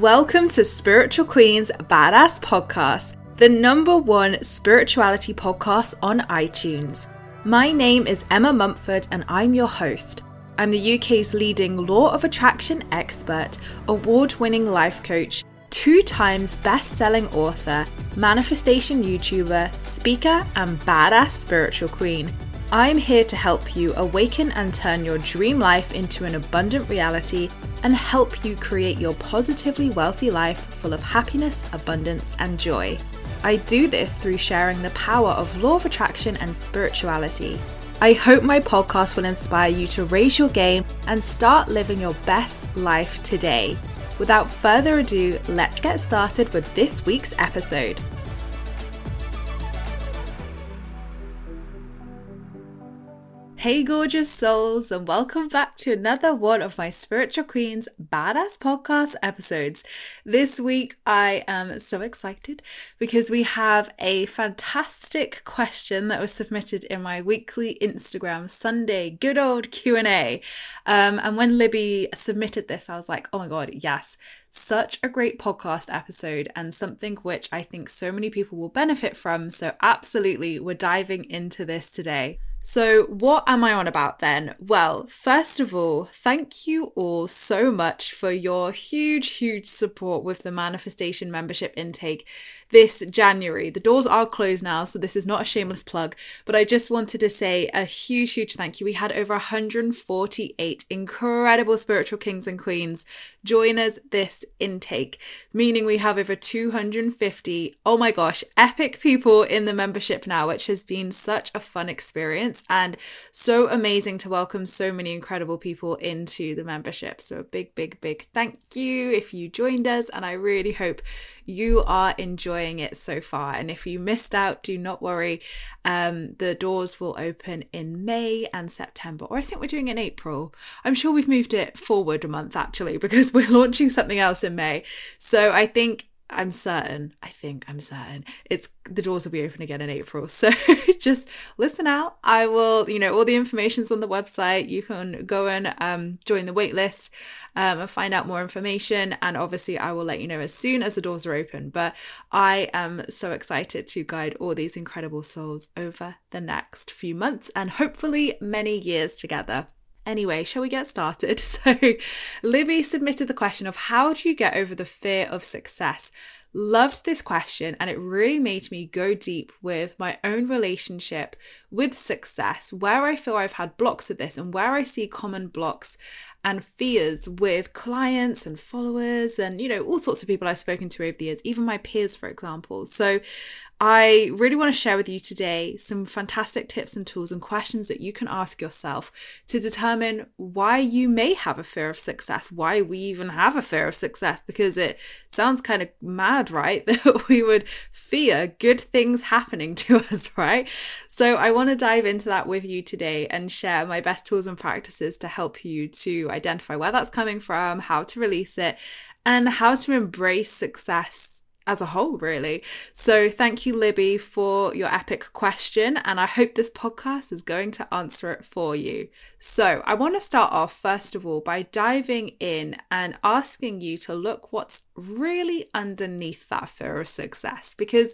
Welcome to Spiritual Queen's Badass Podcast, the number one spirituality podcast on iTunes. My name is Emma Mumford and I'm your host. I'm the UK's leading law of attraction expert, award winning life coach, two times best selling author, manifestation YouTuber, speaker, and badass spiritual queen. I'm here to help you awaken and turn your dream life into an abundant reality and help you create your positively wealthy life full of happiness, abundance, and joy. I do this through sharing the power of law of attraction and spirituality. I hope my podcast will inspire you to raise your game and start living your best life today. Without further ado, let's get started with this week's episode. Hey, gorgeous souls, and welcome back to another one of my Spiritual Queens Badass Podcast episodes. This week, I am so excited because we have a fantastic question that was submitted in my weekly Instagram Sunday good old Q and A. Um, and when Libby submitted this, I was like, oh my god, yes, such a great podcast episode and something which I think so many people will benefit from. So, absolutely, we're diving into this today. So, what am I on about then? Well, first of all, thank you all so much for your huge, huge support with the manifestation membership intake this January. The doors are closed now, so this is not a shameless plug, but I just wanted to say a huge, huge thank you. We had over 148 incredible spiritual kings and queens join us this intake, meaning we have over 250, oh my gosh, epic people in the membership now, which has been such a fun experience and so amazing to welcome so many incredible people into the membership. So, a big, big, big thank you if you joined us, and I really hope you are enjoying it so far. And if you missed out, do not worry. Um, the doors will open in May and September, or I think we're doing it in April. I'm sure we've moved it forward a month actually because we're launching something else in May. So I think I'm certain, I think I'm certain it's the doors will be open again in April. So just listen out. I will, you know, all the information's on the website. You can go and um, join the waitlist um, and find out more information. And obviously, I will let you know as soon as the doors are open. But I am so excited to guide all these incredible souls over the next few months and hopefully many years together. Anyway, shall we get started? So, Libby submitted the question of how do you get over the fear of success? Loved this question, and it really made me go deep with my own relationship with success, where I feel I've had blocks of this, and where I see common blocks and fears with clients and followers, and you know, all sorts of people I've spoken to over the years, even my peers, for example. So, I really want to share with you today some fantastic tips and tools and questions that you can ask yourself to determine why you may have a fear of success, why we even have a fear of success, because it sounds kind of mad, right? That we would fear good things happening to us, right? So I want to dive into that with you today and share my best tools and practices to help you to identify where that's coming from, how to release it, and how to embrace success as a whole, really. So, thank you, Libby, for your epic question. And I hope this podcast is going to answer it for you. So, I want to start off, first of all, by diving in and asking you to look what's really underneath that fear of success. Because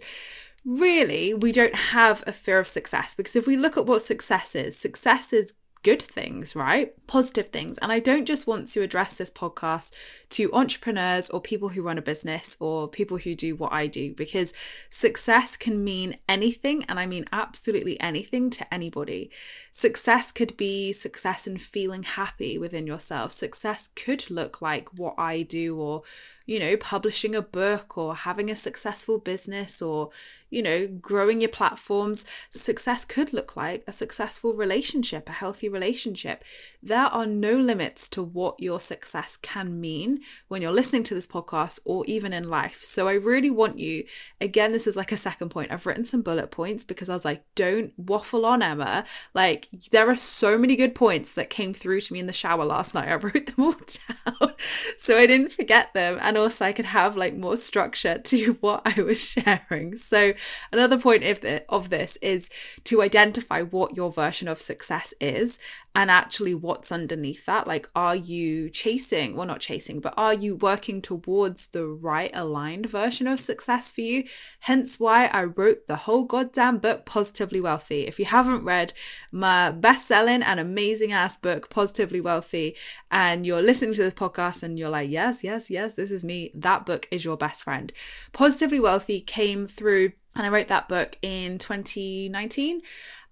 really, we don't have a fear of success. Because if we look at what success is, success is good things, right? Positive things. And I don't just want to address this podcast to entrepreneurs or people who run a business or people who do what I do, because success can mean anything. And I mean absolutely anything to anybody. Success could be success in feeling happy within yourself. Success could look like what I do, or, you know, publishing a book or having a successful business or, you know, growing your platforms. Success could look like a successful relationship, a healthy relationship. There are no limits to what your success can mean when you're listening to this podcast or even in life. So I really want you, again, this is like a second point. I've written some bullet points because I was like, don't waffle on, Emma. Like, there are so many good points that came through to me in the shower last night. I wrote them all down so I didn't forget them. And also, I could have like more structure to what I was sharing. So Another point of, the, of this is to identify what your version of success is and actually what's underneath that. Like, are you chasing, well, not chasing, but are you working towards the right aligned version of success for you? Hence why I wrote the whole goddamn book, Positively Wealthy. If you haven't read my best selling and amazing ass book, Positively Wealthy, and you're listening to this podcast and you're like, yes, yes, yes, this is me, that book is your best friend. Positively Wealthy came through and I wrote that book in 2019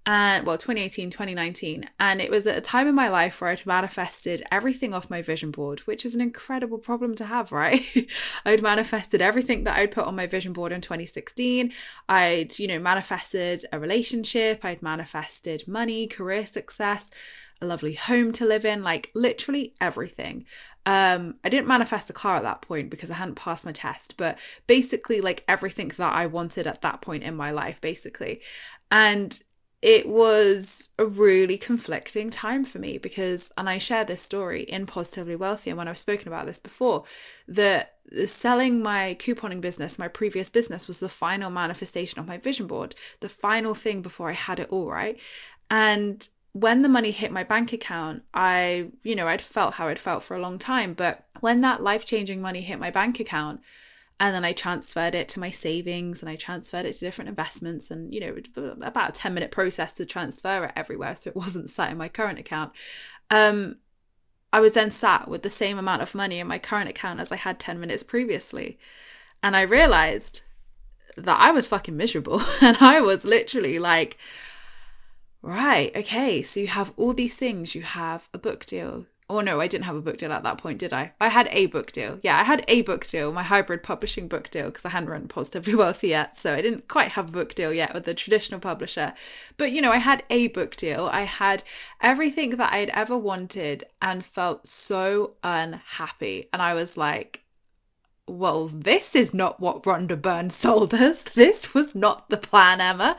and well 2018 2019 and it was at a time in my life where i'd manifested everything off my vision board which is an incredible problem to have right i'd manifested everything that i'd put on my vision board in 2016 i'd you know manifested a relationship i'd manifested money career success a lovely home to live in, like literally everything. Um, I didn't manifest a car at that point because I hadn't passed my test, but basically, like everything that I wanted at that point in my life, basically. And it was a really conflicting time for me because, and I share this story in Positively Wealthy, and when I've spoken about this before, that selling my couponing business, my previous business, was the final manifestation of my vision board, the final thing before I had it all right. And when the money hit my bank account, I, you know, I'd felt how I'd felt for a long time. But when that life changing money hit my bank account, and then I transferred it to my savings and I transferred it to different investments, and, you know, about a 10 minute process to transfer it everywhere. So it wasn't sat in my current account. Um, I was then sat with the same amount of money in my current account as I had 10 minutes previously. And I realized that I was fucking miserable. and I was literally like, Right, okay. So you have all these things. You have a book deal. Oh no, I didn't have a book deal at that point, did I? I had a book deal. Yeah, I had a book deal, my hybrid publishing book deal, because I hadn't run Positively Wealthy yet. So I didn't quite have a book deal yet with the traditional publisher. But you know, I had a book deal. I had everything that I had ever wanted and felt so unhappy. And I was like, well, this is not what Rhonda Byrne sold us. This was not the plan, Emma.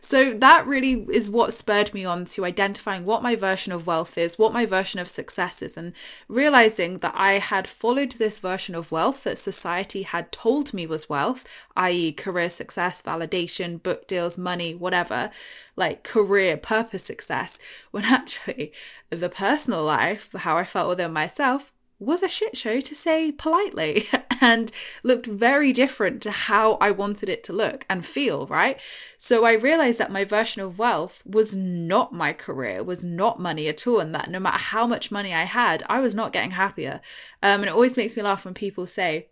So that really is what spurred me on to identifying what my version of wealth is, what my version of success is, and realizing that I had followed this version of wealth that society had told me was wealth, i.e., career success, validation, book deals, money, whatever, like career purpose success, when actually the personal life, how I felt within myself, was a shit show to say politely and looked very different to how I wanted it to look and feel, right? So I realized that my version of wealth was not my career, was not money at all, and that no matter how much money I had, I was not getting happier. Um, and it always makes me laugh when people say,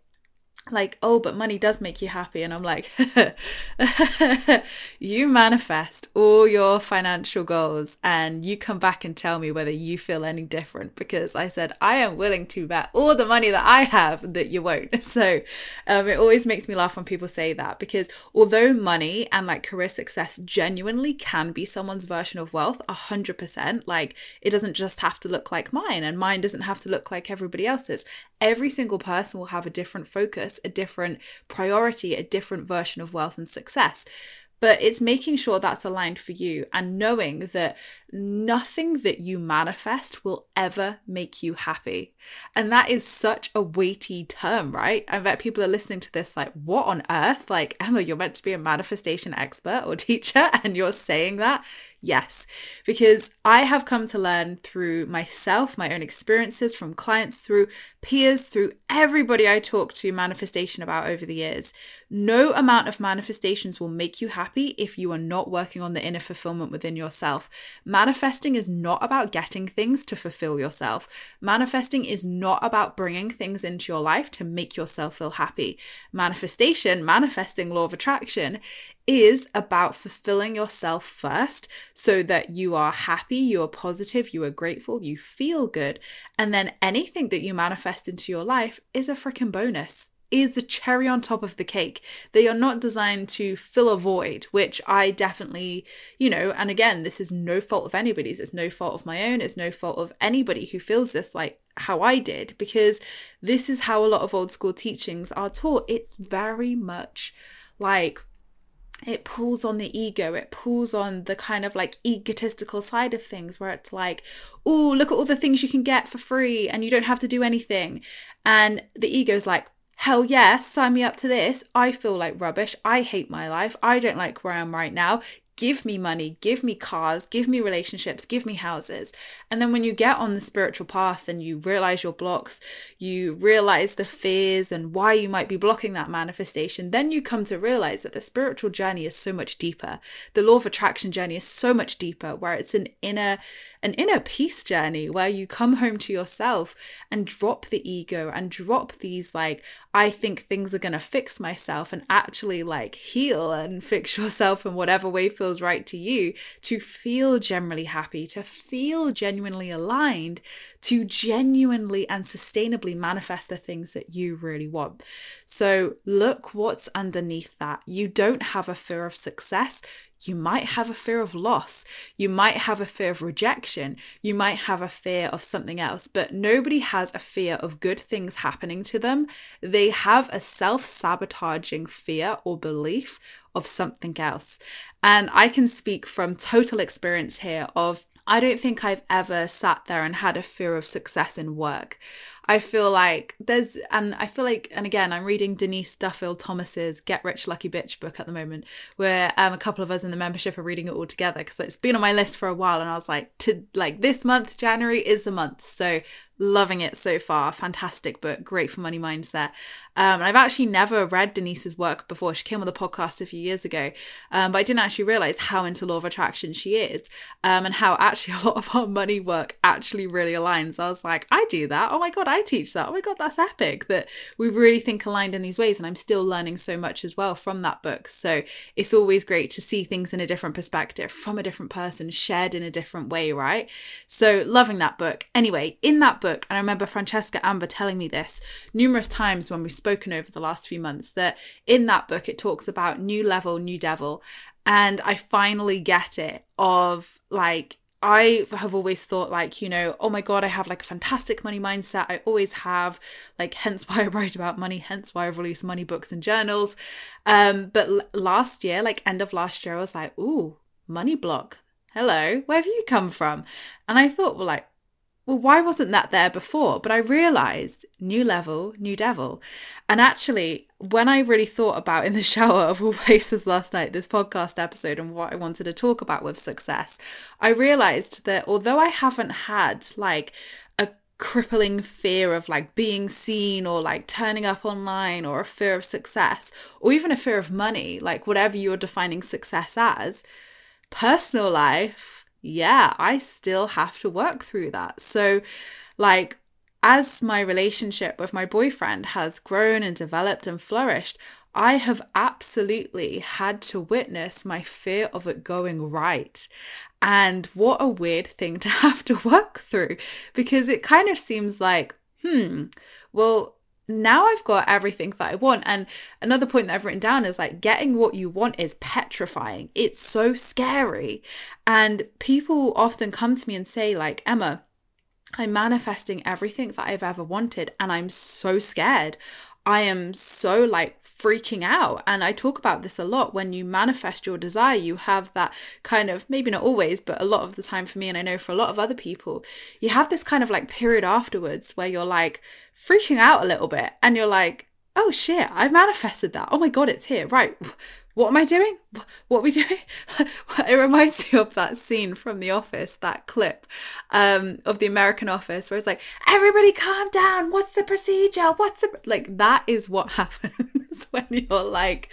like, oh, but money does make you happy. And I'm like, you manifest all your financial goals and you come back and tell me whether you feel any different because I said, I am willing to bet all the money that I have that you won't. So um, it always makes me laugh when people say that because although money and like career success genuinely can be someone's version of wealth, 100%, like it doesn't just have to look like mine and mine doesn't have to look like everybody else's. Every single person will have a different focus a different priority, a different version of wealth and success but it's making sure that's aligned for you and knowing that nothing that you manifest will ever make you happy. And that is such a weighty term, right? I bet people are listening to this like, what on earth? Like, Emma, you're meant to be a manifestation expert or teacher, and you're saying that. Yes, because I have come to learn through myself, my own experiences, from clients, through peers, through everybody I talk to manifestation about over the years. No amount of manifestations will make you happy if you are not working on the inner fulfillment within yourself manifesting is not about getting things to fulfill yourself. Manifesting is not about bringing things into your life to make yourself feel happy. Manifestation, manifesting law of attraction, is about fulfilling yourself first so that you are happy, you are positive, you are grateful, you feel good. And then anything that you manifest into your life is a freaking bonus is the cherry on top of the cake. They are not designed to fill a void, which I definitely, you know, and again, this is no fault of anybody's. It's no fault of my own. It's no fault of anybody who feels this like how I did, because this is how a lot of old school teachings are taught. It's very much like, it pulls on the ego it pulls on the kind of like egotistical side of things where it's like oh look at all the things you can get for free and you don't have to do anything and the ego's like hell yes, sign me up to this. I feel like rubbish. I hate my life. I don't like where I am right now give me money, give me cars, give me relationships, give me houses. And then when you get on the spiritual path and you realize your blocks, you realize the fears and why you might be blocking that manifestation, then you come to realize that the spiritual journey is so much deeper. The law of attraction journey is so much deeper, where it's an inner an inner peace journey where you come home to yourself and drop the ego and drop these like I think things are going to fix myself and actually like heal and fix yourself in whatever way feels right to you to feel generally happy, to feel genuinely aligned, to genuinely and sustainably manifest the things that you really want. So look what's underneath that. You don't have a fear of success. You might have a fear of loss. You might have a fear of rejection. You might have a fear of something else, but nobody has a fear of good things happening to them. They have a self sabotaging fear or belief of something else. And I can speak from total experience here of I don't think I've ever sat there and had a fear of success in work. I feel like there's, and I feel like, and again, I'm reading Denise Duffield Thomas's Get Rich Lucky Bitch book at the moment, where um, a couple of us in the membership are reading it all together because it's been on my list for a while, and I was like, to like this month, January is the month, so loving it so far. Fantastic book, great for money mindset. Um, I've actually never read Denise's work before. She came on the podcast a few years ago, um, but I didn't actually realize how into law of attraction she is, um, and how actually a lot of our money work actually really aligns. I was like, I do that. Oh my god, I teach that. Oh my god, that's epic. That we really think aligned in these ways, and I'm still learning so much as well from that book. So it's always great to see things in a different perspective from a different person, shared in a different way, right? So loving that book. Anyway, in that book, and I remember Francesca Amber telling me this numerous times when we've spoken over the last few months, that in that book it talks about new level, new devil. And I finally get it of like, I have always thought like, you know, oh my God, I have like a fantastic money mindset. I always have, like, hence why I write about money, hence why I've released money books and journals. Um, but l- last year, like end of last year, I was like, ooh, money block. Hello, where have you come from? And I thought, well, like, well, why wasn't that there before? But I realized new level, new devil. And actually, when I really thought about in the shower of all places last night, this podcast episode and what I wanted to talk about with success, I realized that although I haven't had like a crippling fear of like being seen or like turning up online or a fear of success or even a fear of money, like whatever you're defining success as, personal life yeah, I still have to work through that. So, like, as my relationship with my boyfriend has grown and developed and flourished, I have absolutely had to witness my fear of it going right. And what a weird thing to have to work through because it kind of seems like, hmm, well, now I've got everything that I want. And another point that I've written down is like getting what you want is petrifying. It's so scary. And people often come to me and say, like, Emma, I'm manifesting everything that I've ever wanted, and I'm so scared. I am so like freaking out. And I talk about this a lot. When you manifest your desire, you have that kind of, maybe not always, but a lot of the time for me, and I know for a lot of other people, you have this kind of like period afterwards where you're like freaking out a little bit and you're like, oh shit, I've manifested that. Oh my God, it's here. Right what am I doing? What are we doing? it reminds me of that scene from The Office, that clip um, of the American Office, where it's like, everybody calm down. What's the procedure? What's the. Like, that is what happens when you're like,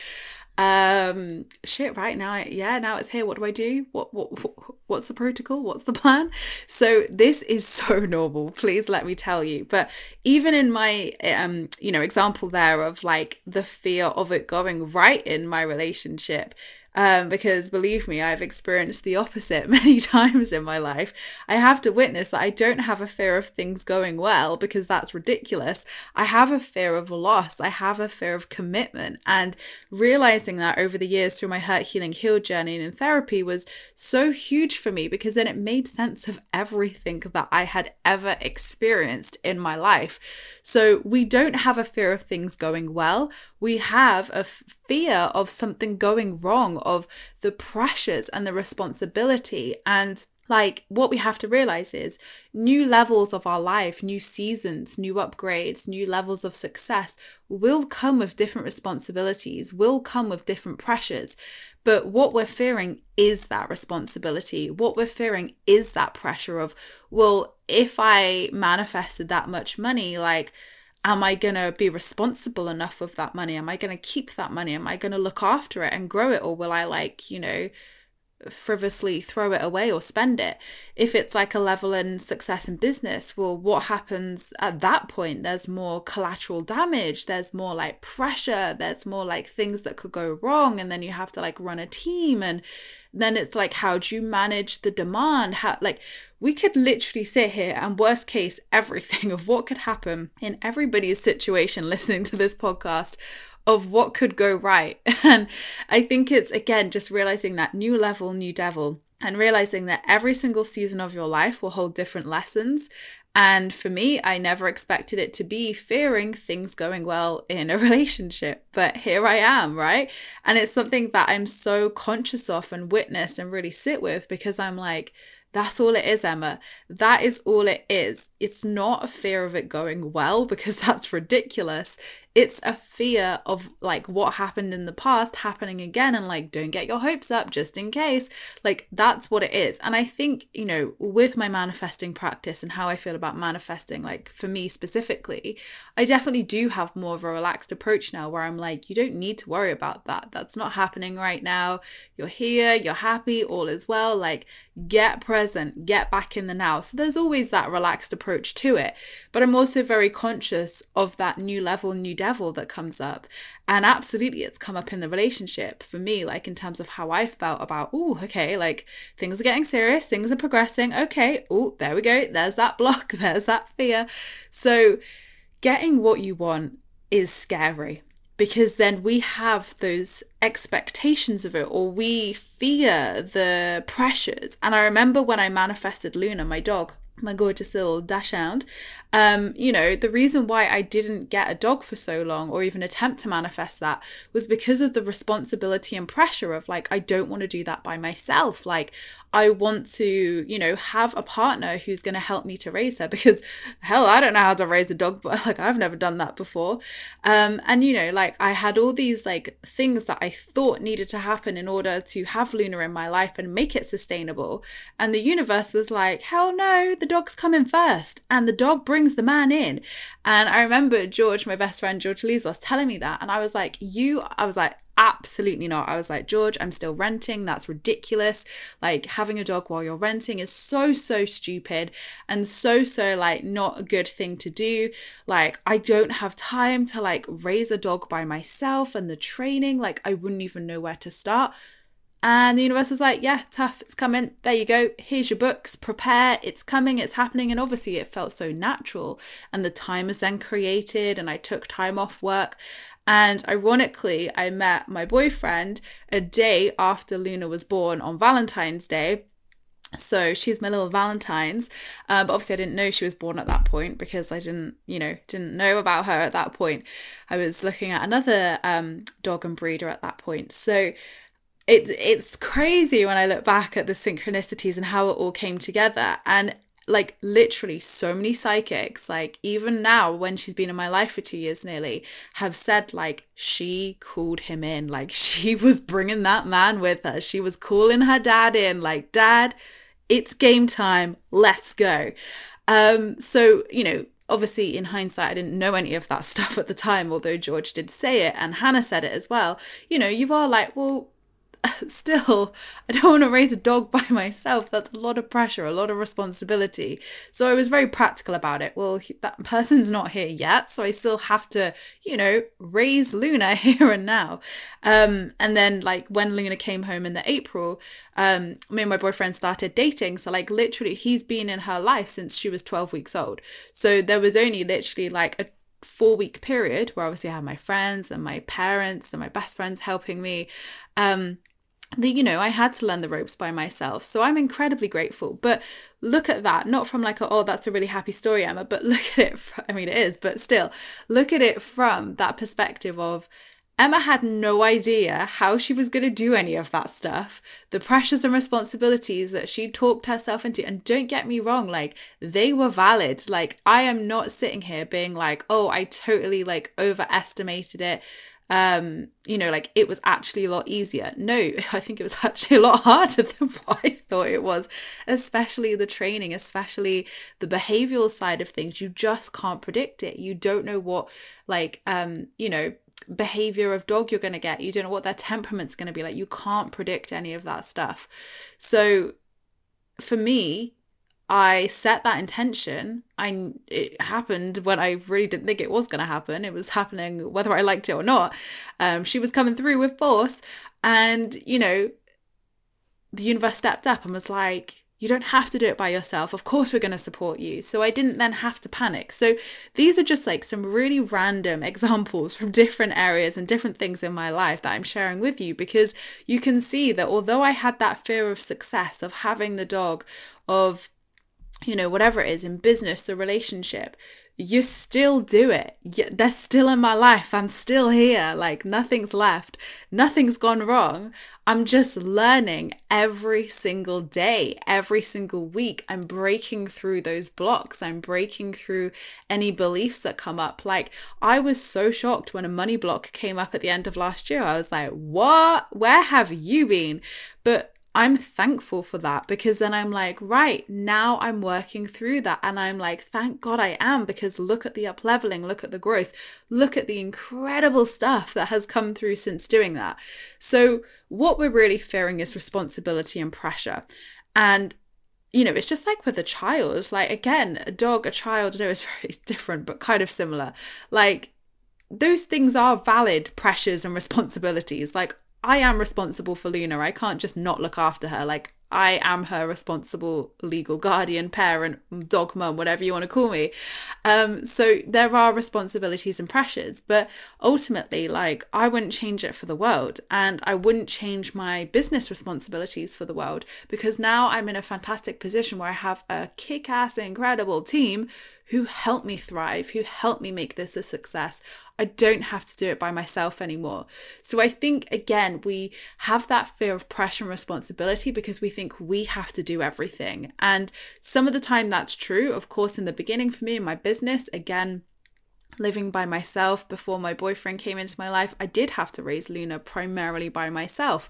Um, shit, right now, yeah, now it's here. What do I do? What, what, what, what's the protocol? What's the plan? So this is so normal. Please let me tell you. But even in my, um, you know, example there of like the fear of it going right in my relationship, um, because believe me, I've experienced the opposite many times in my life. I have to witness that I don't have a fear of things going well because that's ridiculous. I have a fear of loss. I have a fear of commitment. And realizing that over the years through my hurt, healing, heal journey and in therapy was so huge for me because then it made sense of everything that I had ever experienced in my life. So we don't have a fear of things going well. We have a fear of something going wrong of the pressures and the responsibility and like what we have to realize is new levels of our life, new seasons, new upgrades, new levels of success will come with different responsibilities, will come with different pressures. But what we're fearing is that responsibility. What we're fearing is that pressure of, well, if I manifested that much money, like, am I going to be responsible enough with that money? Am I going to keep that money? Am I going to look after it and grow it? Or will I, like, you know, frivolously throw it away or spend it? If it's like a level in success in business, well, what happens at that point? There's more collateral damage, there's more like pressure, there's more like things that could go wrong. And then you have to like run a team and then it's like how do you manage the demand how like we could literally sit here and worst case everything of what could happen in everybody's situation listening to this podcast of what could go right and i think it's again just realizing that new level new devil and realizing that every single season of your life will hold different lessons and for me, I never expected it to be fearing things going well in a relationship. But here I am, right? And it's something that I'm so conscious of and witness and really sit with because I'm like, that's all it is, Emma. That is all it is. It's not a fear of it going well because that's ridiculous. It's a fear of like what happened in the past happening again and like don't get your hopes up just in case. Like that's what it is. And I think, you know, with my manifesting practice and how I feel about manifesting, like for me specifically, I definitely do have more of a relaxed approach now where I'm like, you don't need to worry about that. That's not happening right now. You're here, you're happy, all is well. Like get present, get back in the now. So there's always that relaxed approach to it. But I'm also very conscious of that new level, new devil that comes up. And absolutely, it's come up in the relationship for me, like in terms of how I felt about, oh, okay, like things are getting serious, things are progressing. Okay, oh, there we go. There's that block, there's that fear. So getting what you want is scary because then we have those expectations of it or we fear the pressures. And I remember when I manifested Luna, my dog, my gorgeous little dachshund. Um, you know, the reason why I didn't get a dog for so long or even attempt to manifest that was because of the responsibility and pressure of like, I don't want to do that by myself. Like, I want to, you know, have a partner who's going to help me to raise her because hell, I don't know how to raise a dog, but like I've never done that before. Um, and you know, like I had all these like things that I thought needed to happen in order to have Luna in my life and make it sustainable. And the universe was like, hell no, the dog's coming first. And the dog brings the man in. And I remember George, my best friend, George Lizos, telling me that. And I was like, you, I was like, absolutely not. I was like, George, I'm still renting. That's ridiculous. Like, having a dog while you're renting is so, so stupid and so, so, like, not a good thing to do. Like, I don't have time to, like, raise a dog by myself and the training. Like, I wouldn't even know where to start. And the universe was like, yeah, tough, it's coming. There you go. Here's your books. Prepare. It's coming. It's happening. And obviously, it felt so natural. And the time was then created. And I took time off work. And ironically, I met my boyfriend a day after Luna was born on Valentine's Day. So she's my little Valentine's. Um, but obviously, I didn't know she was born at that point because I didn't, you know, didn't know about her at that point. I was looking at another um, dog and breeder at that point. So it, it's crazy when I look back at the synchronicities and how it all came together. And like literally so many psychics like even now when she's been in my life for 2 years nearly have said like she called him in. Like she was bringing that man with her. She was calling her dad in like dad it's game time. Let's go. Um so you know obviously in hindsight i didn't know any of that stuff at the time although george did say it and hannah said it as well. You know you are like well still, I don't want to raise a dog by myself. That's a lot of pressure, a lot of responsibility. So I was very practical about it. Well, that person's not here yet, so I still have to, you know, raise Luna here and now. Um, and then like when Luna came home in the April, um, me and my boyfriend started dating. So like literally, he's been in her life since she was 12 weeks old. So there was only literally like a four week period where obviously I had my friends and my parents and my best friends helping me. Um, the you know i had to learn the ropes by myself so i'm incredibly grateful but look at that not from like oh that's a really happy story emma but look at it from, i mean it is but still look at it from that perspective of Emma had no idea how she was going to do any of that stuff, the pressures and responsibilities that she talked herself into. And don't get me wrong, like they were valid. Like I am not sitting here being like, oh, I totally like overestimated it um, you know, like it was actually a lot easier. No, I think it was actually a lot harder than what I thought it was, especially the training, especially the behavioral side of things. You just can't predict it. You don't know what, like, um, you know, behavior of dog you're going to get. You don't know what their temperament's going to be like. You can't predict any of that stuff. So for me, I set that intention. I it happened when I really didn't think it was going to happen. It was happening whether I liked it or not. Um, she was coming through with force, and you know, the universe stepped up and was like, "You don't have to do it by yourself. Of course, we're going to support you." So I didn't then have to panic. So these are just like some really random examples from different areas and different things in my life that I'm sharing with you because you can see that although I had that fear of success of having the dog, of you know, whatever it is in business, the relationship, you still do it. They're still in my life. I'm still here. Like nothing's left. Nothing's gone wrong. I'm just learning every single day, every single week. I'm breaking through those blocks. I'm breaking through any beliefs that come up. Like I was so shocked when a money block came up at the end of last year. I was like, what? Where have you been? But I'm thankful for that because then I'm like, right, now I'm working through that. And I'm like, thank God I am because look at the up leveling, look at the growth, look at the incredible stuff that has come through since doing that. So, what we're really fearing is responsibility and pressure. And you know, it's just like with a child. Like again, a dog, a child, I know it's very different, but kind of similar. Like those things are valid pressures and responsibilities. Like I am responsible for Luna. I can't just not look after her. Like I am her responsible legal guardian, parent, dog mum, whatever you want to call me. Um, so there are responsibilities and pressures, but ultimately, like I wouldn't change it for the world, and I wouldn't change my business responsibilities for the world because now I'm in a fantastic position where I have a kick-ass, incredible team who help me thrive, who help me make this a success. I don't have to do it by myself anymore. So I think, again, we have that fear of pressure and responsibility because we think we have to do everything. And some of the time that's true. Of course, in the beginning for me in my business, again, living by myself before my boyfriend came into my life, I did have to raise Luna primarily by myself.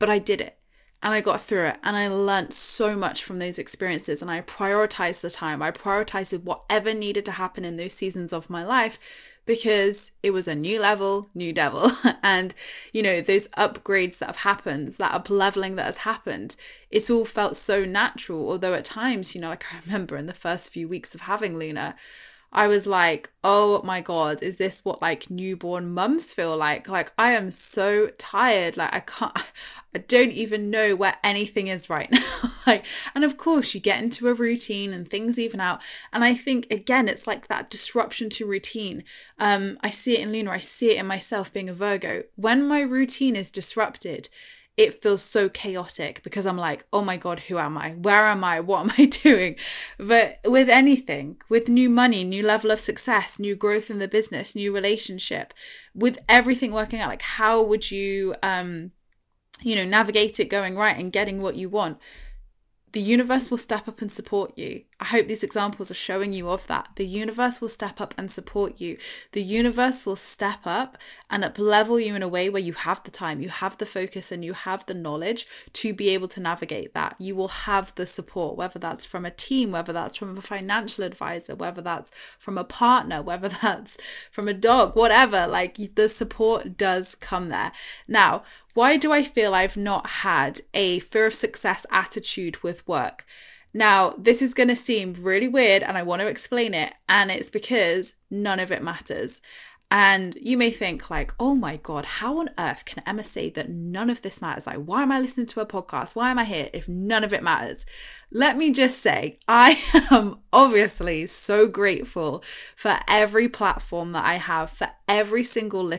But I did it and I got through it and I learned so much from those experiences and I prioritized the time. I prioritized whatever needed to happen in those seasons of my life because it was a new level, new devil. and, you know, those upgrades that have happened, that up leveling that has happened, it's all felt so natural. Although at times, you know, like I remember in the first few weeks of having Luna, I was like, oh my God, is this what like newborn mums feel like? Like, I am so tired. Like, I can't, I don't even know where anything is right now. like, and of course, you get into a routine and things even out. And I think, again, it's like that disruption to routine. Um, I see it in Luna, I see it in myself being a Virgo. When my routine is disrupted, it feels so chaotic because I'm like, oh my God, who am I? Where am I? What am I doing? But with anything, with new money, new level of success, new growth in the business, new relationship, with everything working out, like how would you um, you know, navigate it going right and getting what you want? The universe will step up and support you. I hope these examples are showing you of that. The universe will step up and support you. The universe will step up and uplevel you in a way where you have the time, you have the focus, and you have the knowledge to be able to navigate that. You will have the support, whether that's from a team, whether that's from a financial advisor, whether that's from a partner, whether that's from a dog, whatever. Like the support does come there. Now, why do I feel I've not had a fear of success attitude with work? Now, this is going to seem really weird and I want to explain it. And it's because none of it matters. And you may think, like, oh my God, how on earth can Emma say that none of this matters? Like, why am I listening to a podcast? Why am I here if none of it matters? Let me just say, I am obviously so grateful for every platform that I have, for every single listen.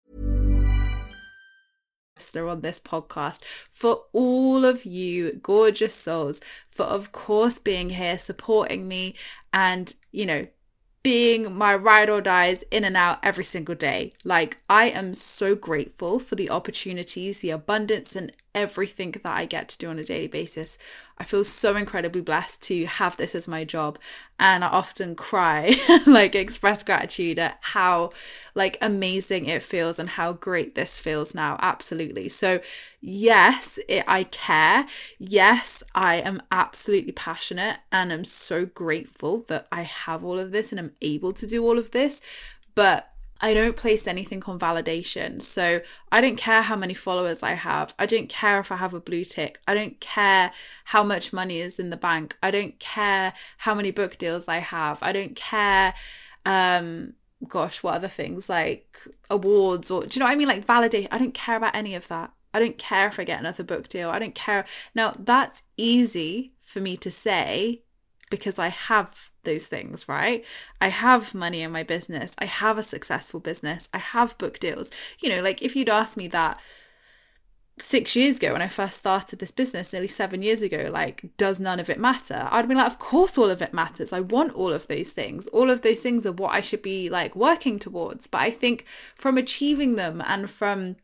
On this podcast for all of you gorgeous souls for of course being here supporting me and you know being my ride or dies in and out every single day. Like, I am so grateful for the opportunities, the abundance, and everything that I get to do on a daily basis. I feel so incredibly blessed to have this as my job. And I often cry, like, express gratitude at how, like, amazing it feels and how great this feels now. Absolutely. So, yes, it, I care. Yes, I am absolutely passionate and I'm so grateful that I have all of this and I'm able to do all of this. But I don't place anything on validation. So I don't care how many followers I have. I don't care if I have a blue tick. I don't care how much money is in the bank. I don't care how many book deals I have. I don't care um gosh, what other things like awards or do you know what I mean? Like validate. I don't care about any of that. I don't care if I get another book deal. I don't care. Now, that's easy for me to say because I have those things, right? I have money in my business. I have a successful business. I have book deals. You know, like if you'd asked me that six years ago when I first started this business, nearly seven years ago, like, does none of it matter? I'd be like, of course, all of it matters. I want all of those things. All of those things are what I should be like working towards. But I think from achieving them and from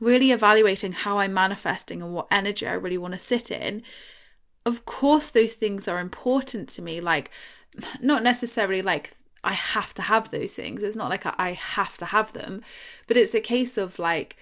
really evaluating how I'm manifesting and what energy I really want to sit in, of course, those things are important to me. Like, not necessarily like I have to have those things. It's not like I have to have them, but it's a case of like,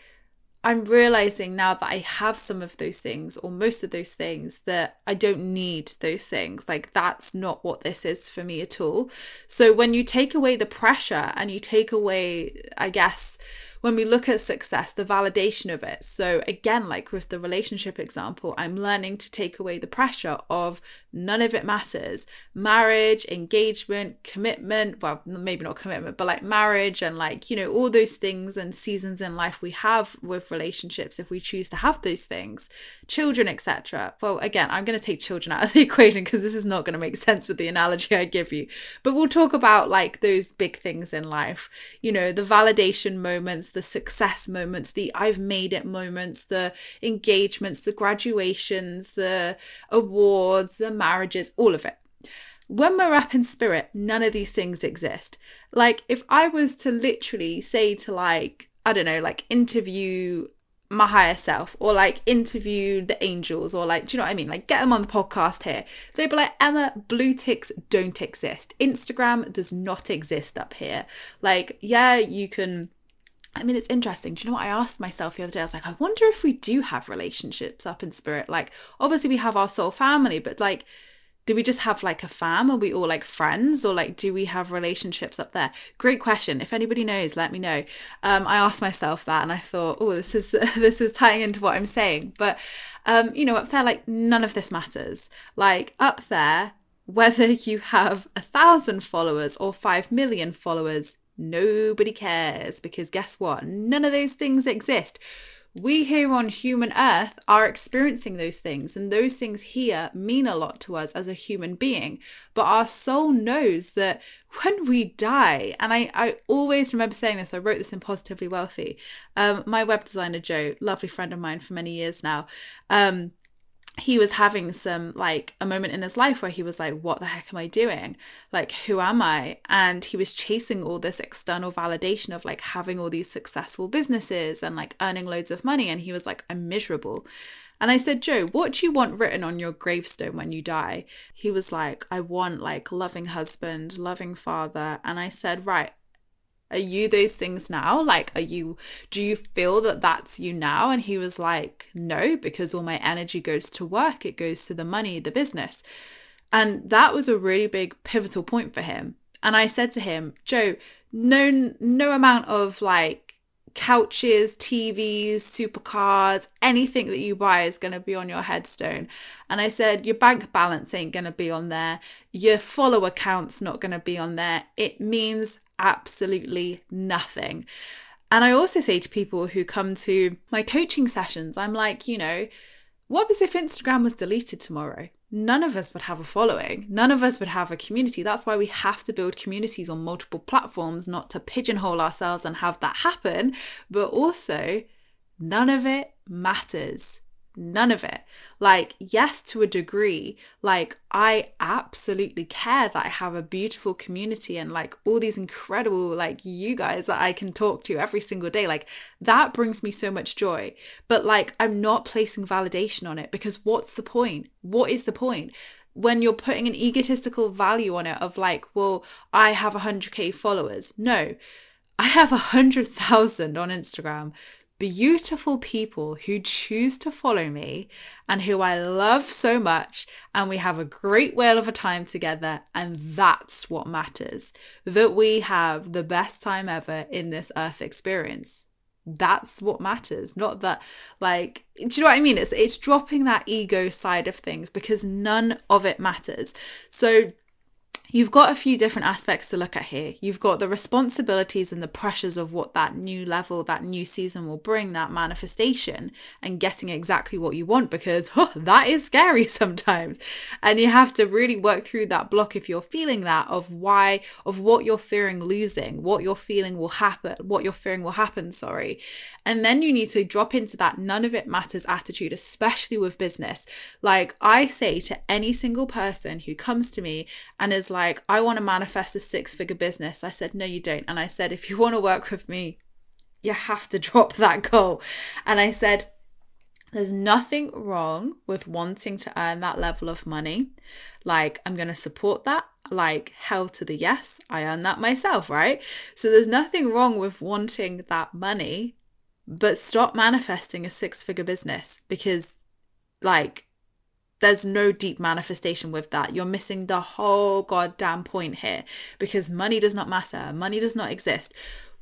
I'm realizing now that I have some of those things or most of those things that I don't need those things. Like, that's not what this is for me at all. So, when you take away the pressure and you take away, I guess, when we look at success, the validation of it. So, again, like with the relationship example, I'm learning to take away the pressure of none of it matters. Marriage, engagement, commitment, well, maybe not commitment, but like marriage and like, you know, all those things and seasons in life we have with relationships if we choose to have those things, children, etc. Well, again, I'm going to take children out of the equation because this is not going to make sense with the analogy I give you. But we'll talk about like those big things in life, you know, the validation moments, the success moments, the I've made it moments, the engagements, the graduations, the awards, the marriages, all of it. When we're up in spirit, none of these things exist. Like, if I was to literally say to, like, I don't know, like interview my higher self or like interview the angels or like do you know what I mean like get them on the podcast here they'd be like Emma blue ticks don't exist Instagram does not exist up here like yeah you can I mean, it's interesting. Do you know what I asked myself the other day? I was like, I wonder if we do have relationships up in spirit. Like, obviously, we have our soul family, but like, do we just have like a fam? Are we all like friends, or like, do we have relationships up there? Great question. If anybody knows, let me know. Um, I asked myself that, and I thought, oh, this is this is tying into what I'm saying. But um, you know, up there, like, none of this matters. Like up there, whether you have a thousand followers or five million followers Nobody cares because guess what? None of those things exist. We here on human earth are experiencing those things, and those things here mean a lot to us as a human being. But our soul knows that when we die, and I, I always remember saying this, I wrote this in Positively Wealthy. Um, my web designer, Joe, lovely friend of mine for many years now, um, he was having some like a moment in his life where he was like what the heck am i doing? Like who am i? And he was chasing all this external validation of like having all these successful businesses and like earning loads of money. And he was like i'm miserable. And i said joe what do you want written on your gravestone when you die? He was like i want like loving husband loving father. And i said right are you those things now like are you do you feel that that's you now and he was like no because all my energy goes to work it goes to the money the business and that was a really big pivotal point for him and i said to him joe no no amount of like couches, TVs, supercars, anything that you buy is going to be on your headstone. And I said, your bank balance ain't going to be on there. Your follower count's not going to be on there. It means absolutely nothing. And I also say to people who come to my coaching sessions, I'm like, you know, what was if Instagram was deleted tomorrow? None of us would have a following. None of us would have a community. That's why we have to build communities on multiple platforms, not to pigeonhole ourselves and have that happen, but also none of it matters none of it. Like, yes, to a degree, like, I absolutely care that I have a beautiful community and like all these incredible, like, you guys that I can talk to every single day. Like, that brings me so much joy. But like, I'm not placing validation on it because what's the point? What is the point? when you're putting an egotistical value on it of like, well, I have 100k followers. No, I have 100,000 on Instagram beautiful people who choose to follow me and who I love so much. And we have a great whale of a time together. And that's what matters that we have the best time ever in this earth experience. That's what matters. Not that, like, do you know what I mean? It's it's dropping that ego side of things because none of it matters. So You've got a few different aspects to look at here. You've got the responsibilities and the pressures of what that new level, that new season will bring, that manifestation, and getting exactly what you want because oh, that is scary sometimes. And you have to really work through that block if you're feeling that of why, of what you're fearing losing, what you're feeling will happen, what you're fearing will happen, sorry. And then you need to drop into that none of it matters attitude, especially with business. Like I say to any single person who comes to me and is like, I want to manifest a six figure business, I said, No, you don't. And I said, If you want to work with me, you have to drop that goal. And I said, there's nothing wrong with wanting to earn that level of money. Like, I'm going to support that. Like, hell to the yes. I earn that myself, right? So, there's nothing wrong with wanting that money but stop manifesting a six figure business because like there's no deep manifestation with that. You're missing the whole goddamn point here because money does not matter. Money does not exist.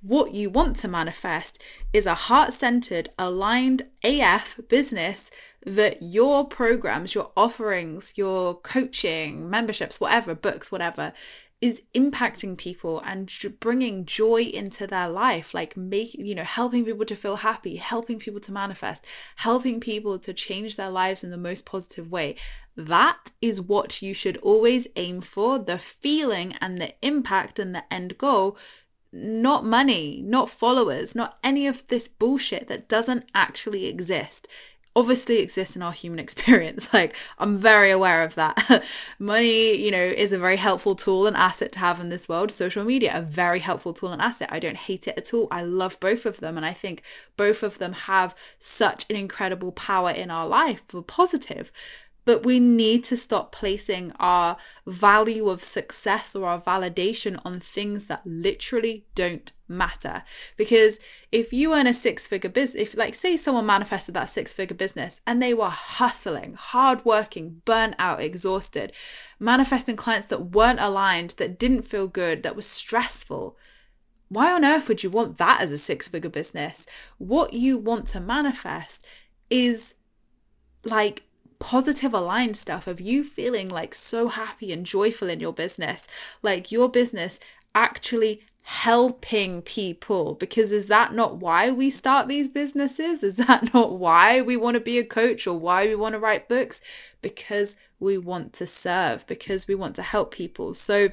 what you want to manifest is a heart centered, aligned AF business that your programs, your offerings, your coaching, memberships, whatever, books, whatever, is impacting people and bringing joy into their life like making you know helping people to feel happy helping people to manifest helping people to change their lives in the most positive way. That is what you should always aim for the feeling and the impact and the end goal not money, not followers, not any of this bullshit that doesn't actually exist obviously exists in our human experience. Like, I'm very aware of that. Money, you know, is a very helpful tool and asset to have in this world. Social media, a very helpful tool and asset. I don't hate it at all. I love both of them. And I think both of them have such an incredible power in our life for positive. But we need to stop placing our value of success or our validation on things that literally don't matter. Because if you earn a six figure business, if like say someone manifested that six figure business and they were hustling, hardworking, burnt out, exhausted, manifesting clients that weren't aligned, that didn't feel good, that was stressful. Why on earth would you want that as a six figure business? What you want to manifest is like positive aligned stuff of you feeling like so happy and joyful in your business, like your business actually helping people. Because is that not why we start these businesses? Is that not why we want to be a coach or why we want to write books? Because we want to serve because we want to help people. So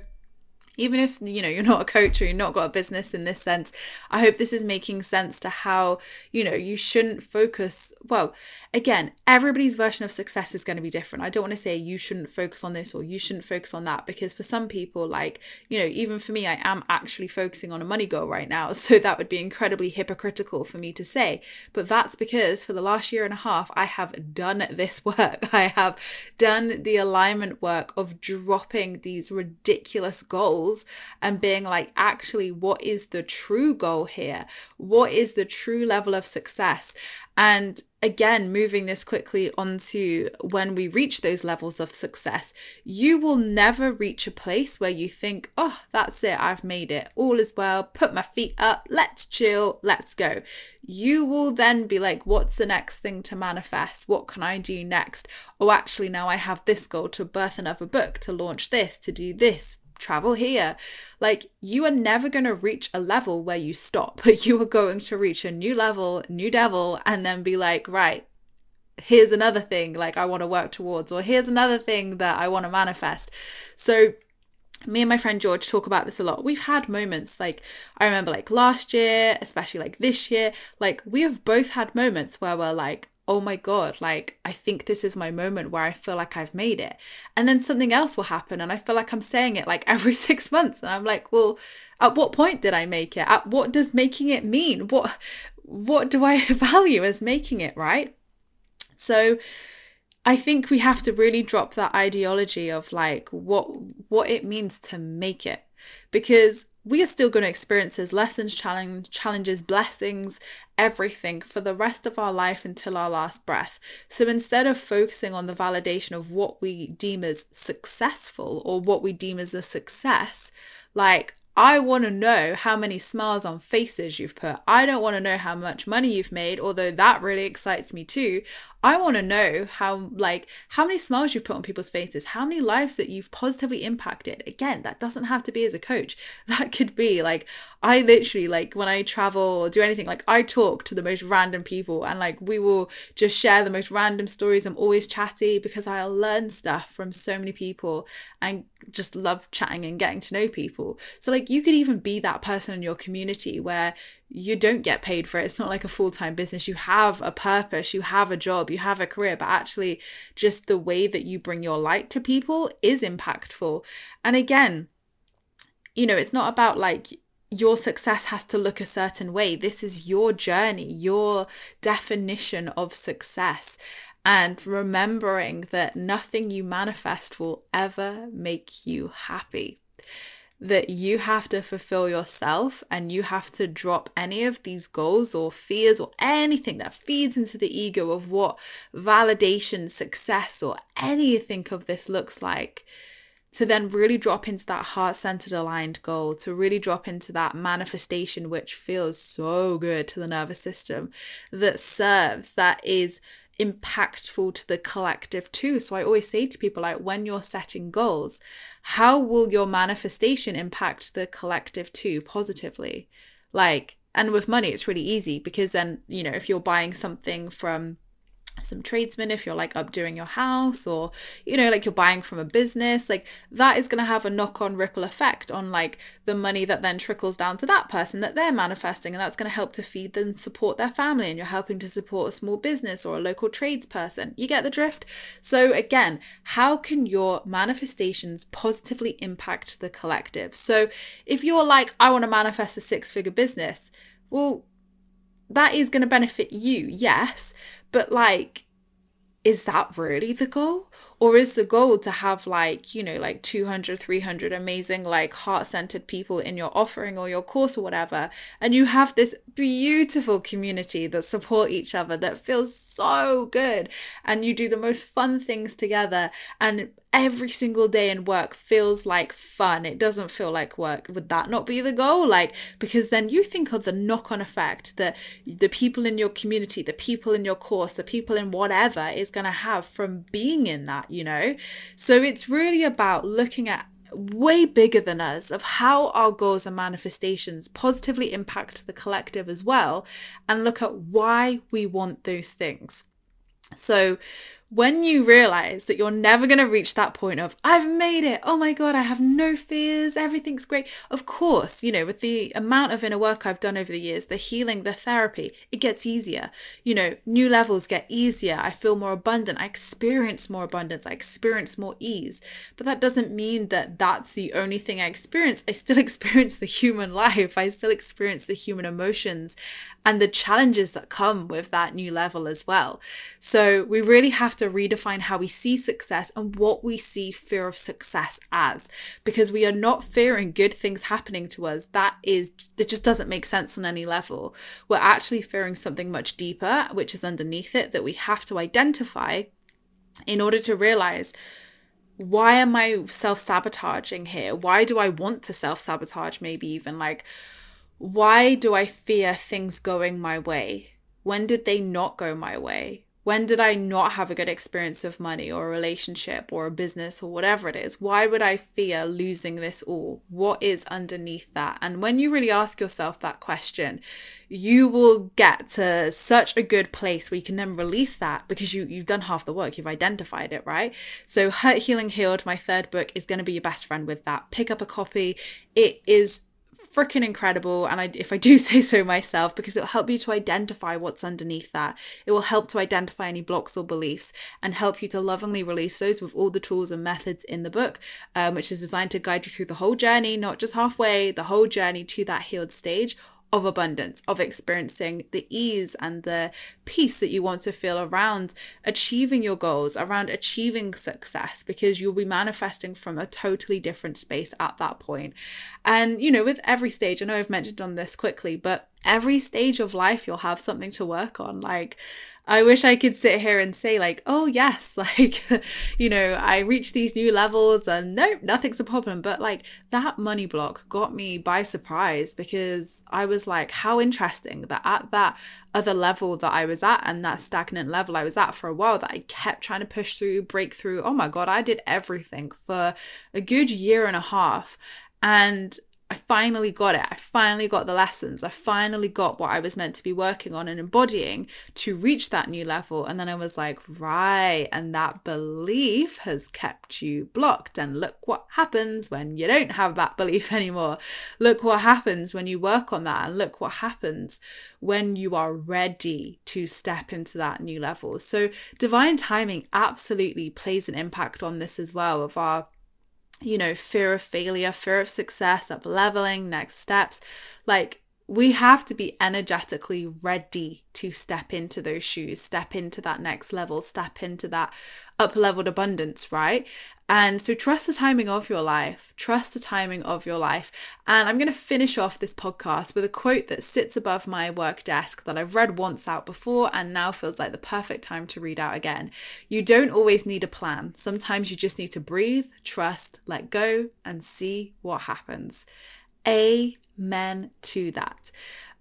even if you know you're not a coach or you're not got a business in this sense i hope this is making sense to how you know you shouldn't focus well again everybody's version of success is going to be different. I don't want to say you shouldn't focus on this or you shouldn't focus on that because for some people like you know even for me i am actually focusing on a money goal right now so that would be incredibly hypocritical for me to say. But that's because for the last year and a half i have done this work. I have done the alignment work of dropping these ridiculous goals goals and being like, actually, what is the true goal here? What is the true level of success? And again, moving this quickly onto when we reach those levels of success, you will never reach a place where you think, oh, that's it, I've made it, all is well, put my feet up, let's chill, let's go. You will then be like, what's the next thing to manifest? What can I do next? Oh, actually, now I have this goal to birth another book, to launch this, to do this, travel here. Like, you are never going to reach a level where you stop, but you are going to reach a new level, new devil, and then be like, right, here's another thing like I want to work towards, or here's another thing that I want to manifest. So, me and my friend George talk about this a lot. We've had moments like I remember like last year, especially like this year, like we have both had moments where we're like, oh my God, like, I think this is my moment where I feel like I've made it. And then something else will happen. And I feel like I'm saying it like every six months. And I'm like, well, at what point did I make it? At what does making it mean? What, what do I value as making it, right? So, I think we have to really drop that ideology of like what what it means to make it because we are still going to experience as lessons, challenge, challenges, blessings, everything for the rest of our life until our last breath. So instead of focusing on the validation of what we deem as successful or what we deem as a success, like I want to know how many smiles on faces you've put. I don't want to know how much money you've made, although that really excites me too. I want to know how like how many smiles you've put on people's faces, how many lives that you've positively impacted. Again, that doesn't have to be as a coach. That could be like I literally like when I travel or do anything, like I talk to the most random people and like we will just share the most random stories. I'm always chatty because I learn stuff from so many people and just love chatting and getting to know people. So like you could even be that person in your community where you don't get paid for it. It's not like a full time business. You have a purpose, you have a job, you have a career, but actually, just the way that you bring your light to people is impactful. And again, you know, it's not about like your success has to look a certain way. This is your journey, your definition of success. And remembering that nothing you manifest will ever make you happy that you have to fulfill yourself and you have to drop any of these goals or fears or anything that feeds into the ego of what validation, success, or anything of this looks like. to then really drop into that heart centered aligned goal, to really drop into that manifestation, which feels so good to the nervous system, that serves, that is impactful to the collective too. So I always say to people, like, when you're setting goals, how will your manifestation impact the collective too positively? Like, and with money, it's really easy because then, you know, if you're buying something from some tradesmen if you're like updoing your house or you know like you're buying from a business like that is going to have a knock on ripple effect on like the money that then trickles down to that person that they're manifesting and that's going to help to feed them support their family and you're helping to support a small business or a local tradesperson. You get the drift? So again how can your manifestations positively impact the collective? So if you're like i want to manifest a six figure business well that is going to benefit you, yes, but like, is that really the goal? Or is the goal to have like, you know, like 200, 300 amazing, like heart centered people in your offering or your course or whatever? And you have this beautiful community that support each other that feels so good. And you do the most fun things together. And every single day in work feels like fun. It doesn't feel like work. Would that not be the goal? Like, because then you think of the knock on effect that the people in your community, the people in your course, the people in whatever is going to have from being in that, you know? So it's really about looking at way bigger than us of how our goals and manifestations positively impact the collective as well and look at why we want those things. So when you realize that you're never going to reach that point of i've made it. Oh my god i have no fears. Everything's great. Of course you know with the amount of inner work i've done over the years the healing the therapy it gets easier. You know new levels get easier. I feel more abundant. I experience more abundance. I experience more ease. But that doesn't mean that that's the only thing i experience. I still experience the human life. I still experience the human emotions and the challenges that come with that new level as well. So we really have to to redefine how we see success and what we see fear of success as because we are not fearing good things happening to us that is that just doesn't make sense on any level we're actually fearing something much deeper which is underneath it that we have to identify in order to realize why am I self sabotaging here? Why do I want to self sabotage? Maybe even like, why do I fear things going my way? When did they not go my way? When did I not have a good experience of money or a relationship or a business or whatever it is? Why would I fear losing this all? What is underneath that? And when you really ask yourself that question, you will get to such a good place where you can then release that because you, you've done half the work, you've identified it, right? So, Hurt, Healing, Healed, my third book, is going to be your best friend with that. Pick up a copy. It is freaking incredible. And I, if I do say so myself, because it'll help you to identify what's underneath that. It will help to identify any blocks or beliefs and help you to lovingly release those with all the tools and methods in the book, um, which is designed to guide you through the whole journey, not just halfway, the whole journey to that healed stage of abundance, of experiencing the ease and the peace that you want to feel around achieving your goals, around achieving success, because you'll be manifesting from a totally different space at that point. And, you know, with every stage, I know I've mentioned on this quickly, but every stage of life, you'll have something to work on. Like, I wish I could sit here and say, like, oh, yes, like, you know, I reached these new levels and nope, nothing's a problem. But like that money block got me by surprise because I was like, how interesting that at that other level that I was at and that stagnant level I was at for a while that I kept trying to push through, break through. Oh my God, I did everything for a good year and a half. And I finally got it. I finally got the lessons. I finally got what I was meant to be working on and embodying to reach that new level. And then I was like, right. And that belief has kept you blocked. And look what happens when you don't have that belief anymore. Look what happens when you work on that. And look what happens when you are ready to step into that new level. So, divine timing absolutely plays an impact on this as well of our you know, fear of failure, fear of success, up leveling, next steps. Like we have to be energetically ready to step into those shoes, step into that next level, step into that up leveled abundance, right? And so trust the timing of your life, trust the timing of your life. And I'm going to finish off this podcast with a quote that sits above my work desk that I've read once out before and now feels like the perfect time to read out again. You don't always need a plan. Sometimes you just need to breathe, trust, let go, and see what happens. Amen to that.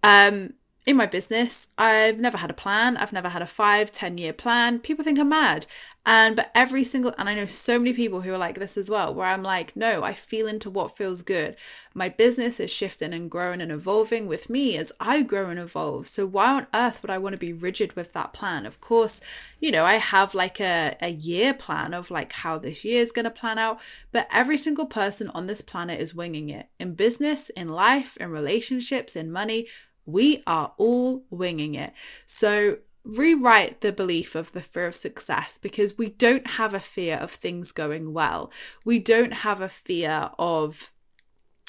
Um, in my business, I've never had a plan. I've never had a five, 10 year plan. People think I'm mad. And but every single and I know so many people who are like this as well, where I'm like, no, I feel into what feels good. My business is shifting and growing and evolving with me as I grow and evolve. So why on earth would I want to be rigid with that plan? Of course, you know, I have like a, a year plan of like how this year is gonna plan out, but every single person on this planet is winging it. In business, in life, in relationships, in money, we are all winging it. So rewrite the belief of the fear of success because we don't have a fear of things going well. We don't have a fear of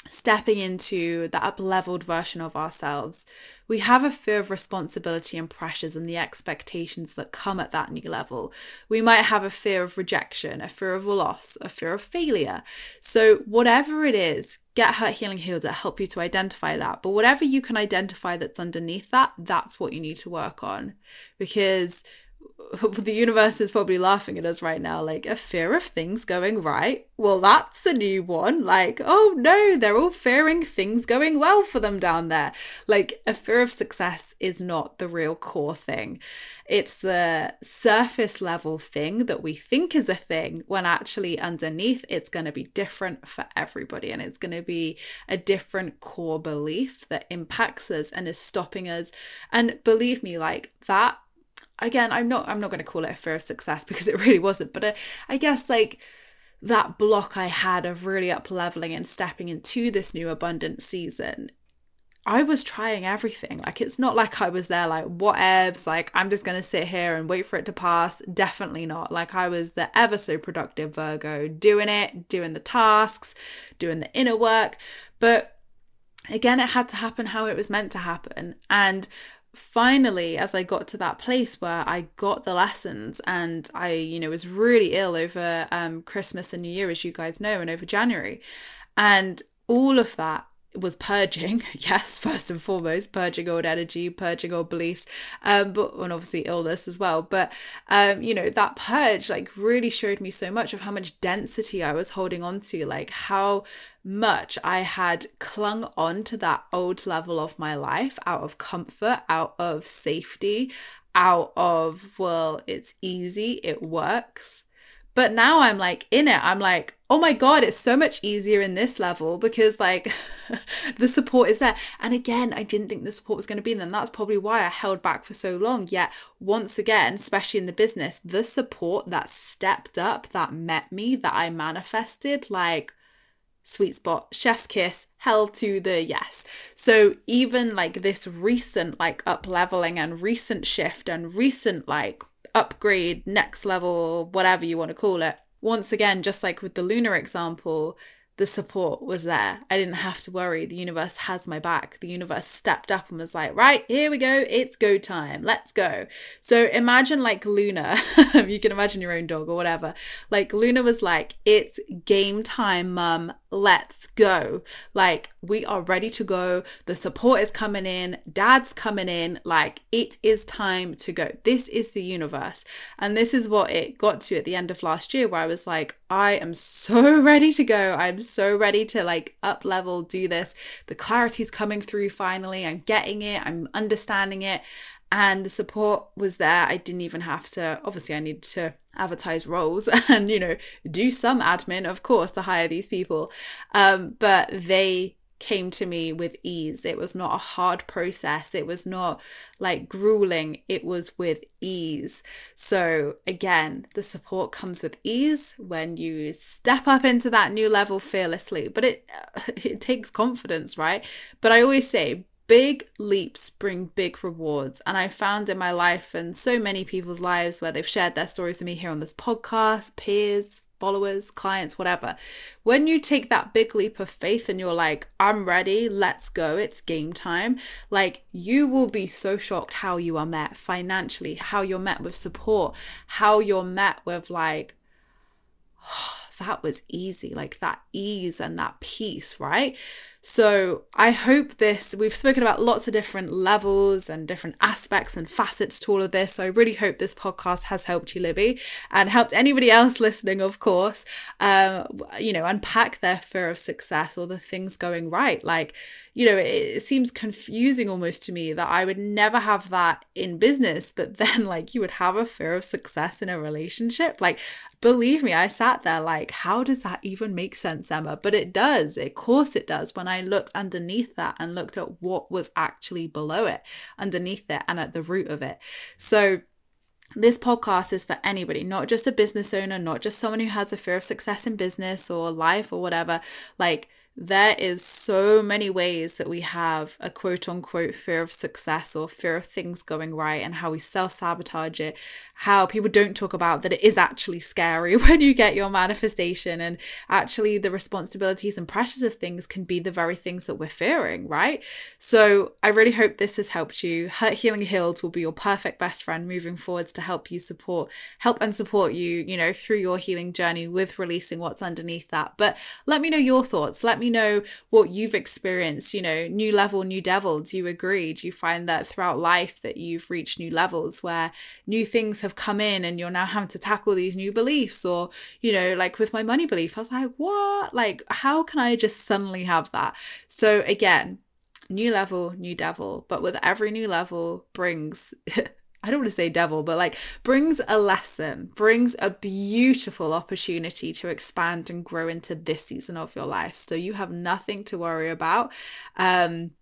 stepping into the up leveled version of ourselves. We have a fear of responsibility and pressures and the expectations that come at that new level. We might have a fear of rejection, a fear of loss, a fear of failure. So, whatever it is, get Hurt Healing Healed that help you to identify that. But whatever you can identify that's underneath that, that's what you need to work on because the universe is probably laughing at us right now like a fear of things going right? Well that's a new one. Like oh no they're all fearing things going well for them down there. Like a fear of success is not the real core thing. It's the surface level thing that we think is a thing when actually underneath it's going to be different for everybody and it's going to be a different core belief that impacts us and is stopping us. And believe me like that again i'm not i'm not going to call it a fear of success because it really wasn't but I, uh, I guess like that block i had of really up leveling and stepping into this new abundant season I was trying everything. Like it's not like I was there like whatevs, like I'm just gonna sit here and wait for it to pass. Definitely not. Like I was the ever so productive Virgo, doing it, doing the tasks, doing the inner work. But again, it had to happen how it was meant to happen. And finally as i got to that place where i got the lessons and i you know was really ill over um, christmas and new year as you guys know and over january. And all of that was purging yes first and foremost purging old energy purging old beliefs um but and obviously illness as well. But um you know that purge like really showed me so much of how much density i was holding on to like how much i had clung on to that old level of my life out of comfort out of safety out of well it's easy it works but now I'm like in it. I'm like, oh my God, it's so much easier in this level because like the support is there. And again, I didn't think the support was going to be there. And that's probably why I held back for so long. Yet, once again, especially in the business, the support that stepped up, that met me, that I manifested, like, sweet spot chef's kiss hell to the yes so even like this recent like up leveling and recent shift and recent like upgrade, next level, whatever you want to call it. Once again, just like with the Luna example, the support was there. I didn't have to worry. The universe has my back. The universe stepped up and was like, right, here we go. It's go time. Let's go. So imagine like Luna, you can imagine your own dog or whatever. Like Luna was like, it's game time, mum let's go. Like, we are ready to go. The support is coming in, dad's coming in. Like, it is time to go. This is the universe. And this is what it got to at the end of last year, where I was like, I am so ready to go. I'm so ready to like up level, do this. The clarity's coming through finally. I'm getting it, I'm understanding it and the support was there. I didn't even have to, obviously, I needed to advertise roles and, you know, do some admin, of course, to hire these people. Um, but they came to me with ease. It was not a hard process. It was not like grueling. It was with ease. So, again, the support comes with ease when you step up into that new level fearlessly. But it it takes confidence, right? But I always say big leaps bring big rewards. And I found in my life and so many people's lives where they've shared their stories with me here on this podcast, peers, followers, clients, whatever. When you take that big leap of faith and you're like, I'm ready, let's go, it's game time, like you will be so shocked how you are met financially, how you're met with support, how you're met with like, oh, that was easy, like that ease and that peace, right? So I hope this, we've spoken about lots of different levels and different aspects and facets to all of this. So I really hope this podcast has helped you, Libby, and helped anybody else listening, of course, um, you know, unpack their fear of success or the things going right. Like, you know, it, it seems confusing almost to me that I would never have that in business, but then like you would have a fear of success in a relationship. Like, believe me, I sat there like, how does that even make sense, Emma? But it does. Of course it does. When I looked underneath that and looked at what was actually below it, underneath it, and at the root of it. So, this podcast is for anybody, not just a business owner, not just someone who has a fear of success in business or life or whatever. Like, there is so many ways that we have a quote unquote fear of success or fear of things going right and how we self-sabotage it how people don't talk about that it is actually scary when you get your manifestation. And actually the responsibilities and pressures of things can be the very things that we're fearing right? So i really hope this has helped you. Hurt healing healed will be your perfect best friend moving forwards to help you support help and support you you know through your healing journey with releasing what's underneath that. But let me know your thoughts. Let me know what you've experienced you know new level new devil. Do you agree? Do you find that throughout life that you've reached new levels where new things have come in and you're now having to tackle these new beliefs? Or you know like with my money belief i was like what? Like how can i just suddenly have that? So again new level new devil. But with every new level brings I don't want to say devil, but like brings a lesson, brings a beautiful opportunity to expand and grow into this season of your life. So you have nothing to worry about. Um,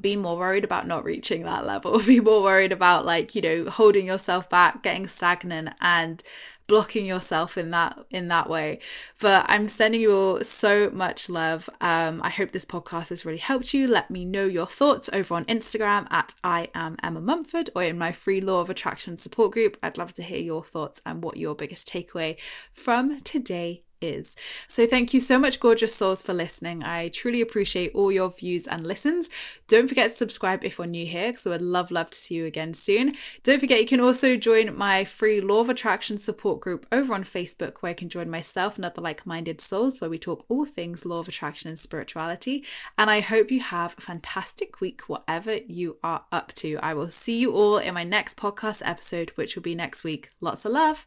be more worried about not reaching that level be more worried about like you know holding yourself back getting stagnant and blocking yourself in that in that way. But i'm sending you all so much love. Um, i hope this podcast has really helped you. Let me know your thoughts over on instagram at i am emma mumford or in my free law of attraction support group. I'd love to hear your thoughts and what your biggest takeaway from today is. So, thank you so much, gorgeous souls, for listening. I truly appreciate all your views and listens. Don't forget to subscribe if you're new here, because I would love, love to see you again soon. Don't forget, you can also join my free Law of Attraction support group over on Facebook, where you can join myself and other like minded souls, where we talk all things Law of Attraction and spirituality. And I hope you have a fantastic week, whatever you are up to. I will see you all in my next podcast episode, which will be next week. Lots of love.